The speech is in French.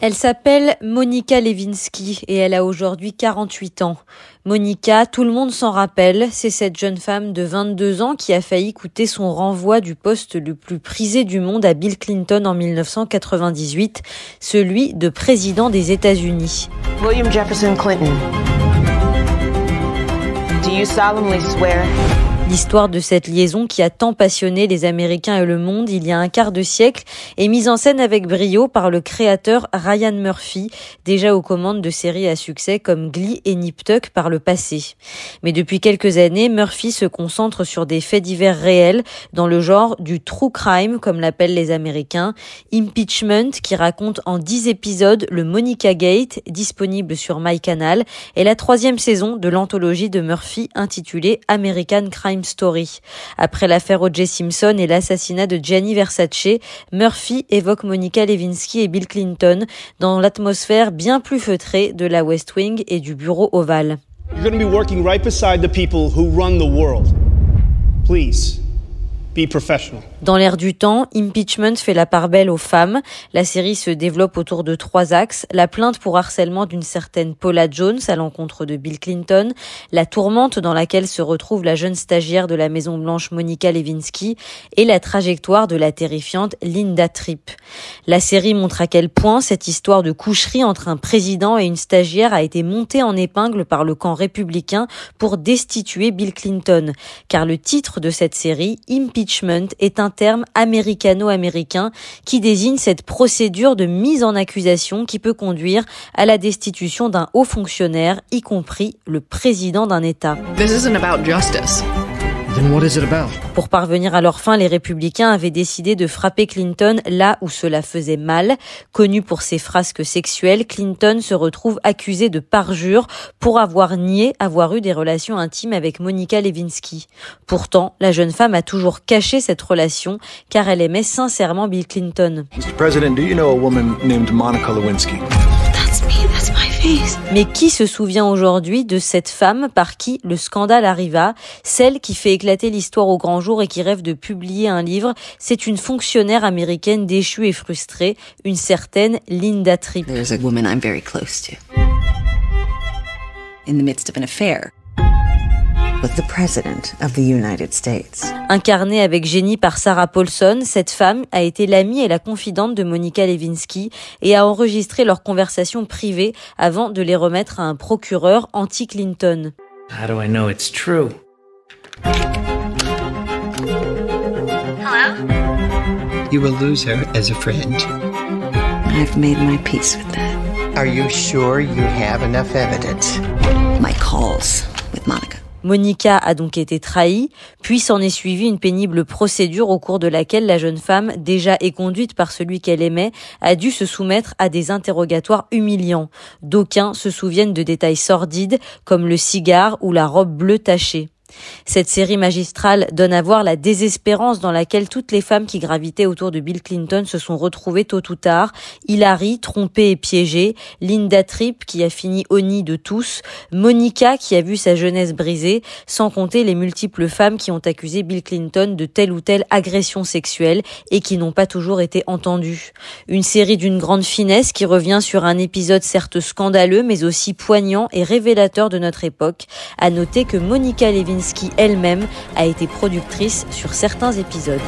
Elle s'appelle Monica Lewinsky et elle a aujourd'hui 48 ans. Monica, tout le monde s'en rappelle, c'est cette jeune femme de 22 ans qui a failli coûter son renvoi du poste le plus prisé du monde à Bill Clinton en 1998, celui de président des États-Unis. William Jefferson Clinton. Do you solemnly swear L'histoire de cette liaison qui a tant passionné les Américains et le monde il y a un quart de siècle est mise en scène avec brio par le créateur Ryan Murphy, déjà aux commandes de séries à succès comme Glee et Nip Tuck par le passé. Mais depuis quelques années, Murphy se concentre sur des faits divers réels dans le genre du true crime comme l'appellent les Américains, Impeachment qui raconte en dix épisodes le Monica Gate disponible sur MyCanal et la troisième saison de l'anthologie de Murphy intitulée American Crime Story. Après l'affaire O.J. Simpson et l'assassinat de Gianni Versace, Murphy évoque Monica Lewinsky et Bill Clinton dans l'atmosphère bien plus feutrée de la West Wing et du bureau ovale. Going to be working right beside the people who run the world. Please. Dans l'air du temps, Impeachment fait la part belle aux femmes. La série se développe autour de trois axes. La plainte pour harcèlement d'une certaine Paula Jones à l'encontre de Bill Clinton, la tourmente dans laquelle se retrouve la jeune stagiaire de la Maison Blanche Monica Lewinsky et la trajectoire de la terrifiante Linda Tripp. La série montre à quel point cette histoire de coucherie entre un président et une stagiaire a été montée en épingle par le camp républicain pour destituer Bill Clinton. Car le titre de cette série, Impeachment, est un terme américano-américain qui désigne cette procédure de mise en accusation qui peut conduire à la destitution d'un haut fonctionnaire, y compris le président d'un État. Pour parvenir à leur fin, les républicains avaient décidé de frapper Clinton là où cela faisait mal. Connu pour ses frasques sexuelles, Clinton se retrouve accusé de parjure pour avoir nié avoir eu des relations intimes avec Monica Lewinsky. Pourtant, la jeune femme a toujours caché cette relation car elle aimait sincèrement Bill Clinton. Mr. President, do you know a woman named Monica Lewinsky? Mais qui se souvient aujourd'hui de cette femme par qui le scandale arriva, celle qui fait éclater l'histoire au grand jour et qui rêve de publier un livre. C'est une fonctionnaire américaine déchue et frustrée, une certaine Linda Tripp. With the President of the United States. Incarnée avec génie par Sarah Paulson, cette femme a été l'amie et la confidente de Monica Lewinsky et a enregistré leurs conversations privées avant de les remettre à un procureur anti-Clinton. How do I know it's true? Hello? You will lose her as a friend. I've made my peace with that. Are you sure you have enough evidence? My calls Monica. A donc été trahie, puis s'en est suivie une pénible procédure au cours de laquelle la jeune femme, déjà éconduite par celui qu'elle aimait, a dû se soumettre à des interrogatoires humiliants. D'aucuns se souviennent de détails sordides, comme le cigare ou la robe bleue tachée. Cette série magistrale donne à voir la désespérance dans laquelle toutes les femmes qui gravitaient autour de Bill Clinton se sont retrouvées tôt ou tard. Hillary, trompée et piégée, Linda Tripp qui a fini au nid de tous, Monica qui a vu sa jeunesse brisée, sans compter les multiples femmes qui ont accusé Bill Clinton de telle ou telle agression sexuelle et qui n'ont pas toujours été entendues. Une série d'une grande finesse qui revient sur un épisode certes scandaleux mais aussi poignant et révélateur de notre époque. À noter que Monica Lewinsky elle-même a été productrice sur certains épisodes.